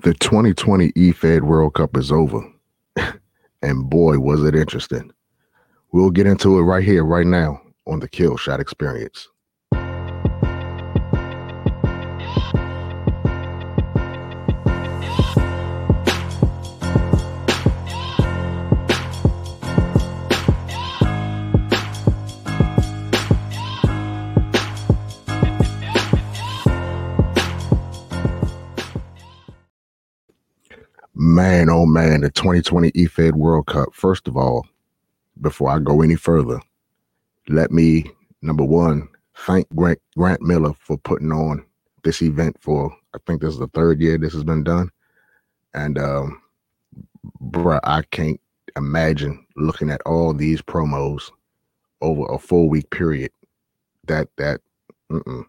The 2020 EFED World Cup is over. and boy, was it interesting. We'll get into it right here, right now on the Kill Shot Experience. Man, oh man, the 2020 EFED World Cup. First of all, before I go any further, let me, number one, thank Grant, Grant Miller for putting on this event for, I think this is the third year this has been done. And, um, bruh, I can't imagine looking at all these promos over a four week period. That, that, mm-mm.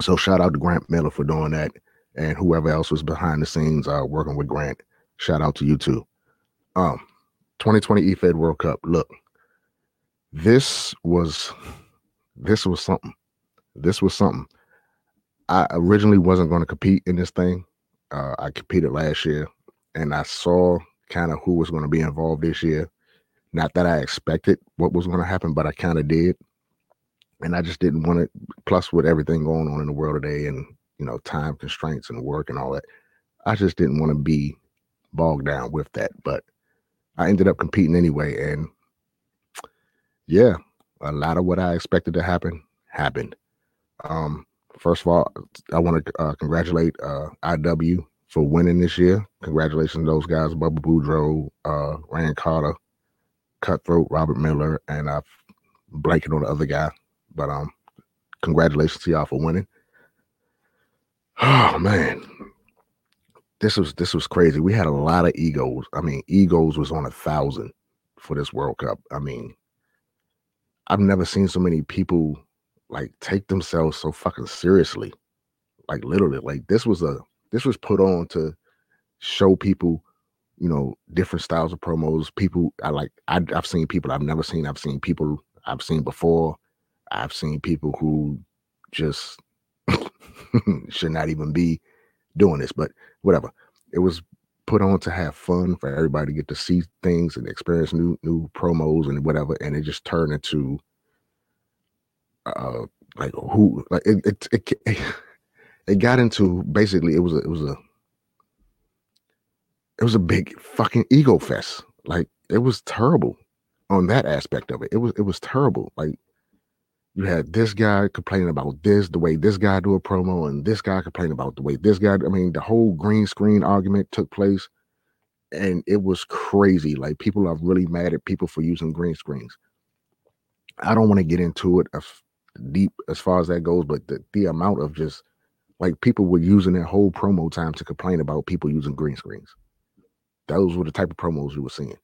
so shout out to Grant Miller for doing that and whoever else was behind the scenes uh, working with Grant. Shout out to you too. Um, 2020 EFED World Cup. Look, this was this was something. This was something. I originally wasn't going to compete in this thing. Uh, I competed last year, and I saw kind of who was going to be involved this year. Not that I expected what was going to happen, but I kind of did. And I just didn't want it. Plus, with everything going on in the world today, and you know, time constraints and work and all that. I just didn't want to be bogged down with that. But I ended up competing anyway. And yeah, a lot of what I expected to happen happened. Um, first of all, I want to uh, congratulate uh, IW for winning this year. Congratulations to those guys, Bubba Boudreaux, uh, Rand Carter, Cutthroat, Robert Miller, and I'm blanking on the other guy. But um, congratulations to y'all for winning. Oh man, this was this was crazy. We had a lot of egos. I mean, egos was on a thousand for this World Cup. I mean, I've never seen so many people like take themselves so fucking seriously. Like literally, like this was a this was put on to show people, you know, different styles of promos. People I like I, I've seen people I've never seen. I've seen people I've seen before. I've seen people who just should not even be doing this, but whatever. It was put on to have fun for everybody to get to see things and experience new new promos and whatever, and it just turned into uh like who like it it it, it got into basically it was a it was a it was a big fucking ego fest. Like it was terrible on that aspect of it. It was it was terrible. Like you had this guy complaining about this, the way this guy do a promo, and this guy complaining about the way this guy. I mean, the whole green screen argument took place, and it was crazy. Like people are really mad at people for using green screens. I don't want to get into it as deep as far as that goes, but the, the amount of just like people were using their whole promo time to complain about people using green screens. Those were the type of promos you were seeing.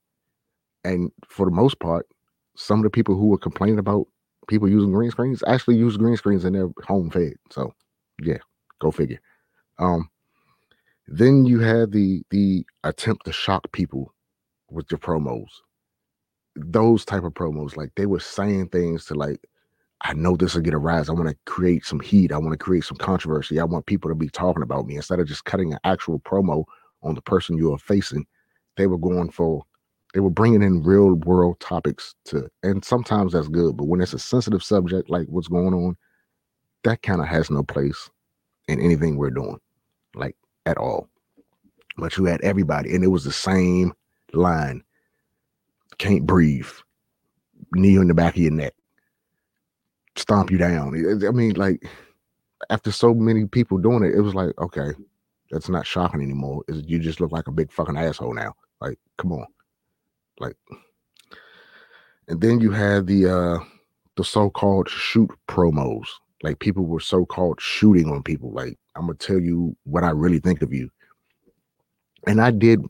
And for the most part, some of the people who were complaining about people using green screens actually use green screens in their home fed. So yeah, go figure. Um, then you had the the attempt to shock people with your promos. Those type of promos, like they were saying things to like, I know this will get a rise. I want to create some heat. I want to create some controversy. I want people to be talking about me instead of just cutting an actual promo on the person you are facing. They were going for they were bringing in real world topics to, and sometimes that's good. But when it's a sensitive subject like what's going on, that kind of has no place in anything we're doing, like at all. But you had everybody, and it was the same line: can't breathe, knee in the back of your neck, stomp you down. I mean, like after so many people doing it, it was like, okay, that's not shocking anymore. Is you just look like a big fucking asshole now? Like, come on. Like, and then you had the uh the so-called shoot promos. Like people were so-called shooting on people. Like, I'm gonna tell you what I really think of you. And I did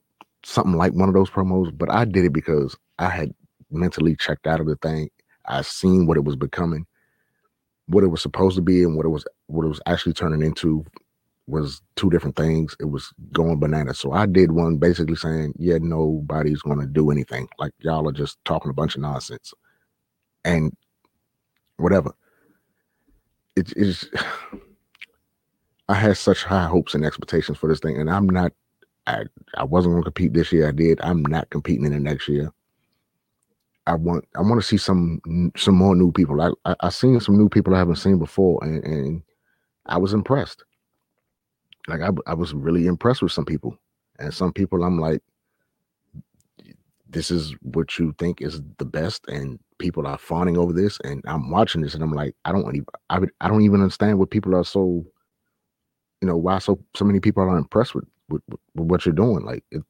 something like one of those promos, but I did it because I had mentally checked out of the thing. I seen what it was becoming, what it was supposed to be, and what it was what it was actually turning into was two different things. It was going bananas. So I did one basically saying, yeah, nobody's going to do anything. Like y'all are just talking a bunch of nonsense and whatever. It is. I had such high hopes and expectations for this thing, and I'm not. I I wasn't going to compete this year. I did. I'm not competing in the next year. I want I want to see some some more new people. I, I I seen some new people I haven't seen before, and, and I was impressed. Like I I was really impressed with some people, and some people I'm like, this is what you think is the best, and people are fawning over this, and I'm watching this, and I'm like, I don't even I, I don't even understand what people are so, you know, why so so many people are impressed with with, with what you're doing. Like it,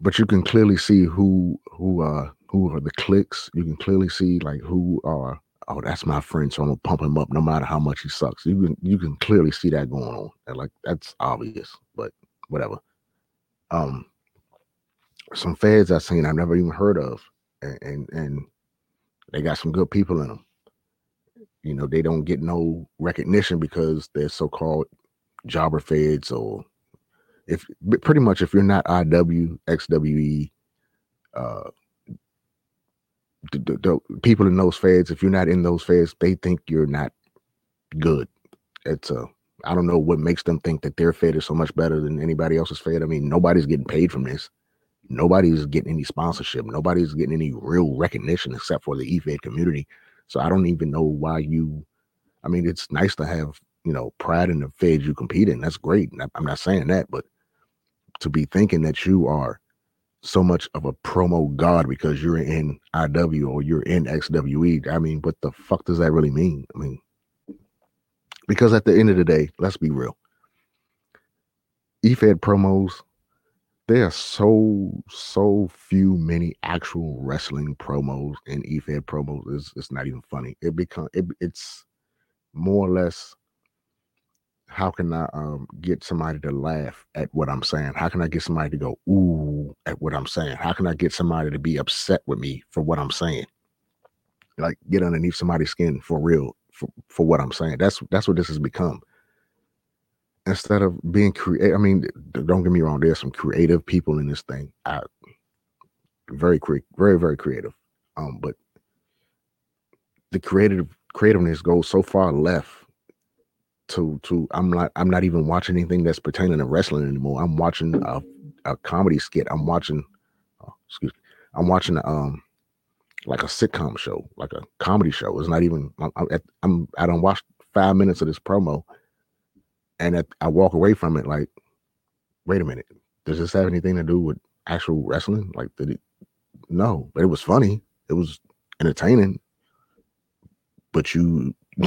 but you can clearly see who who uh who are the clicks. You can clearly see like who are oh that's my friend, so I'm gonna pump him up no matter how much he sucks. You can you can clearly see that going on. And like that's obvious, but whatever. Um some feds I've seen I've never even heard of, and, and and they got some good people in them. You know, they don't get no recognition because they're so-called jobber feds or if pretty much if you're not IW, XWE, uh, the, the, people in those feds, if you're not in those feds, they think you're not good. It's a I don't know what makes them think that their fed is so much better than anybody else's fed. I mean, nobody's getting paid from this. Nobody's getting any sponsorship. Nobody's getting any real recognition except for the eFed community. So I don't even know why you. I mean, it's nice to have you know pride in the feds you compete in. That's great. I'm not saying that, but to be thinking that you are so much of a promo god because you're in IW or you're in XWE. I mean, what the fuck does that really mean? I mean, because at the end of the day, let's be real. EFED promos, there are so so few many actual wrestling promos in EFED promos. It's, it's not even funny. It become it, it's more or less how can I um, get somebody to laugh at what I'm saying? How can I get somebody to go ooh at what I'm saying? How can I get somebody to be upset with me for what I'm saying? Like get underneath somebody's skin for real for, for what I'm saying. That's that's what this has become. Instead of being creative, I mean, don't get me wrong. There's some creative people in this thing. I very cre- very very creative. Um, but the creative creativeness goes so far left to to I'm not I'm not even watching anything that's pertaining to wrestling anymore. I'm watching a, a comedy skit. I'm watching oh, excuse me. I'm watching um like a sitcom show, like a comedy show. It's not even I'm, I'm I don't watch five minutes of this promo, and I walk away from it like, wait a minute, does this have anything to do with actual wrestling? Like, did it? No, but it was funny. It was entertaining. But you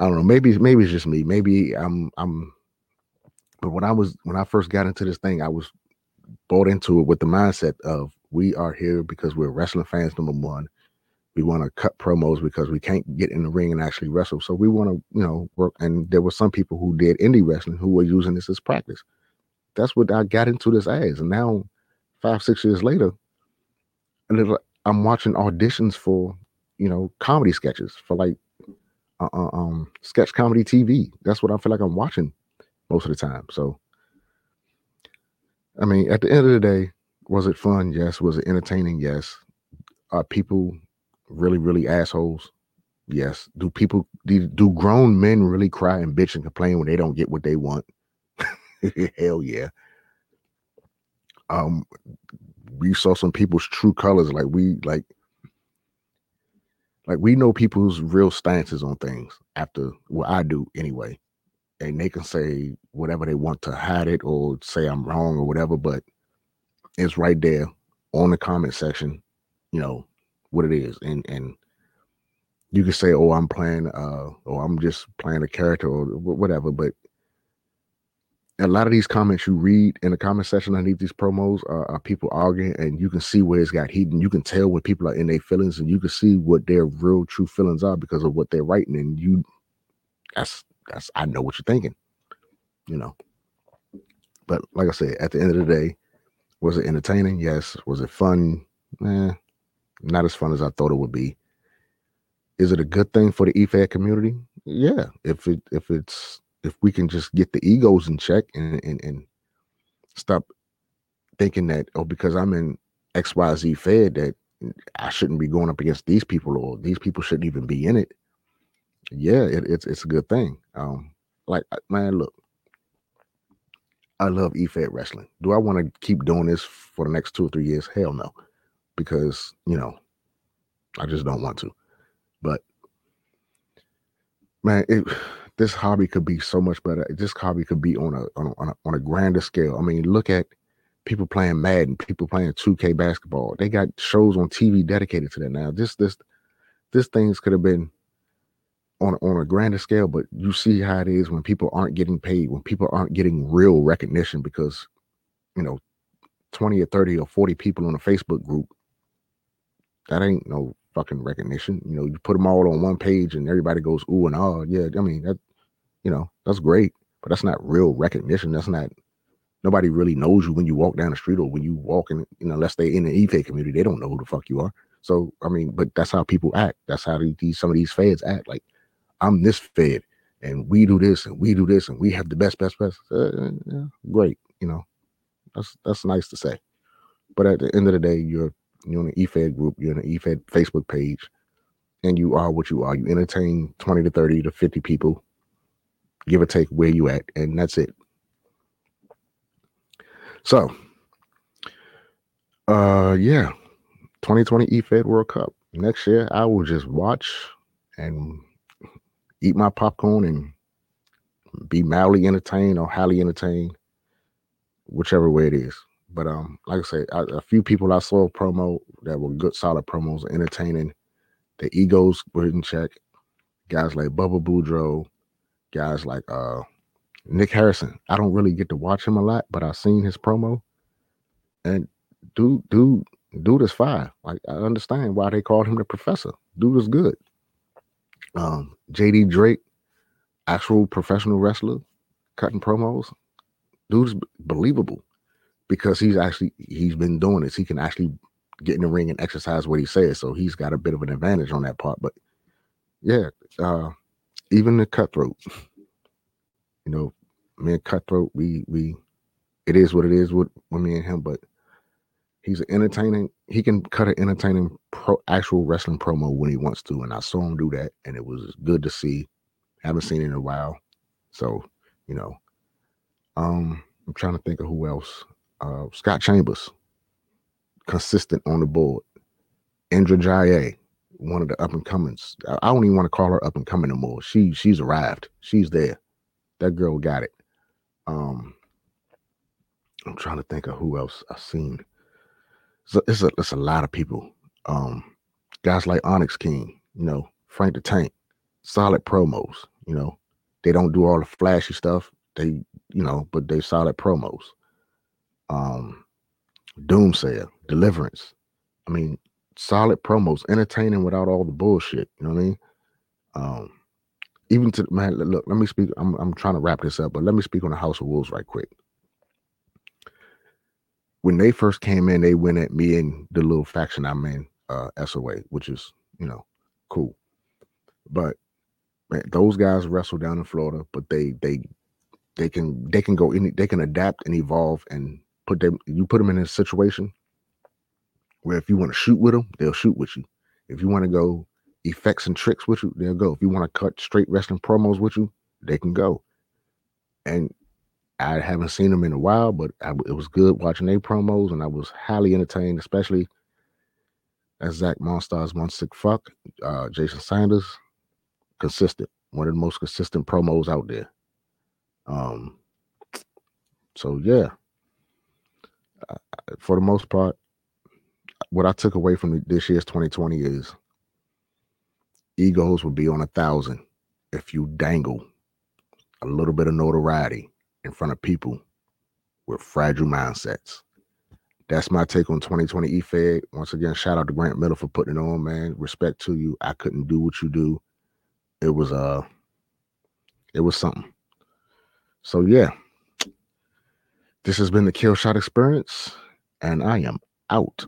I don't know. Maybe maybe it's just me. Maybe I'm I'm. But when I was when I first got into this thing, I was bought into it with the mindset of we are here because we're wrestling fans. Number one, we want to cut promos because we can't get in the ring and actually wrestle. So we want to you know work. And there were some people who did indie wrestling who were using this as practice. That's what I got into this as. And now, five six years later, and I'm watching auditions for you know comedy sketches for like uh, uh, um, sketch comedy TV. That's what I feel like I'm watching most of the time. So, I mean, at the end of the day, was it fun? Yes. Was it entertaining? Yes. Are people really, really assholes? Yes. Do people do, do grown men really cry and bitch and complain when they don't get what they want? Hell yeah. Um, we saw some people's true colors. Like we like like we know people's real stances on things after what I do anyway. And they can say whatever they want to hide it or say I'm wrong or whatever, but it's right there on the comment section, you know, what it is. And and you can say, oh, I'm playing uh or I'm just playing a character or whatever, but a lot of these comments you read in the comment section underneath these promos are, are, people arguing, and you can see where it's got heat, and you can tell when people are in their feelings, and you can see what their real true feelings are because of what they're writing. And you, that's that's I know what you're thinking, you know. But like I said, at the end of the day, was it entertaining? Yes. Was it fun? Eh, not as fun as I thought it would be. Is it a good thing for the EFED community? Yeah. If it if it's if we can just get the egos in check and and, and stop thinking that oh because I'm in XYZ Fed that I shouldn't be going up against these people or these people shouldn't even be in it. yeah, it, it's it's a good thing. Um, like man, look, I love eFed wrestling. Do I want to keep doing this for the next two or three years? Hell no, because you know, I just don't want to. But man, it, this hobby could be so much better. This hobby could be on a on a, on a, grander scale. I mean, look at people playing Madden, people playing 2K basketball. They got shows on TV dedicated to that now. This this this things could have been on on a grander scale, but you see how it is when people aren't getting paid, when people aren't getting real recognition because you know 20 or 30 or 40 people on a Facebook group. That ain't no fucking recognition. You know, you put them all on one page and everybody goes ooh and ah. Yeah, I mean that, you know, that's great, but that's not real recognition. That's not nobody really knows you when you walk down the street or when you walk in, you know, unless they're in the eFed community, they don't know who the fuck you are. So I mean, but that's how people act. That's how these some of these feds act. Like I'm this fed, and we do this, and we do this, and we have the best, best, best. Uh, yeah, great, you know, that's that's nice to say. But at the end of the day, you're you're in an eFed group, you're in an eFed Facebook page, and you are what you are. You entertain 20 to 30 to 50 people, give or take where you at, and that's it. So, uh, yeah, 2020 eFed World Cup. Next year, I will just watch and eat my popcorn and be mildly entertained or highly entertained, whichever way it is. But um, like I said, a few people I saw promo that were good, solid promos, entertaining. The egos were in check. Guys like Bubba Boudreaux, guys like uh Nick Harrison. I don't really get to watch him a lot, but I've seen his promo, and dude, dude, dude is fine. Like I understand why they called him the professor. Dude is good. Um, JD Drake, actual professional wrestler, cutting promos. Dude's believable because he's actually he's been doing this. He can actually get in the ring and exercise what he says. So he's got a bit of an advantage on that part. But yeah, uh, even the cutthroat, you know, me and cutthroat, we we it is what it is with, with me and him, but he's an entertaining. He can cut an entertaining pro, actual wrestling promo when he wants to, and I saw him do that, and it was good to see. Haven't seen it in a while, so you know. Um, I'm trying to think of who else. Uh, Scott Chambers, consistent on the board. Indra Jaya, one of the up and comings. I don't even want to call her up and coming anymore. She she's arrived. She's there. That girl got it. Um, I'm trying to think of who else I've seen a, it's a, it's a lot of people. Um, guys like Onyx King, you know, Frank the Tank, solid promos. You know, they don't do all the flashy stuff. They, you know, but they solid promos. Um, Doomsayer, Deliverance. I mean, solid promos, entertaining without all the bullshit. You know what I mean? Um, even to man, look, let me speak. I'm I'm trying to wrap this up, but let me speak on the House of Wolves right quick when they first came in, they went at me and the little faction I'm in, uh, SOA, which is you know cool. But man, those guys wrestle down in Florida, but they they they can they can go in, they can adapt and evolve and put them. You put them in a situation where if you want to shoot with them, they'll shoot with you. If you want to go effects and tricks with you, they'll go. If you want to cut straight wrestling promos with you, they can go. And I haven't seen them in a while, but I, it was good watching their promos, and I was highly entertained, especially as Zach Monstars one sick fuck, uh, Jason Sanders, consistent, one of the most consistent promos out there. Um, so yeah, uh, for the most part, what I took away from this year's 2020 is egos will be on a thousand if you dangle a little bit of notoriety in front of people with fragile mindsets. That's my take on 2020 eFed. Once again, shout out to Grant Miller for putting it on, man. Respect to you. I couldn't do what you do. It was uh it was something. So yeah. This has been the Kill Shot Experience, and I am out.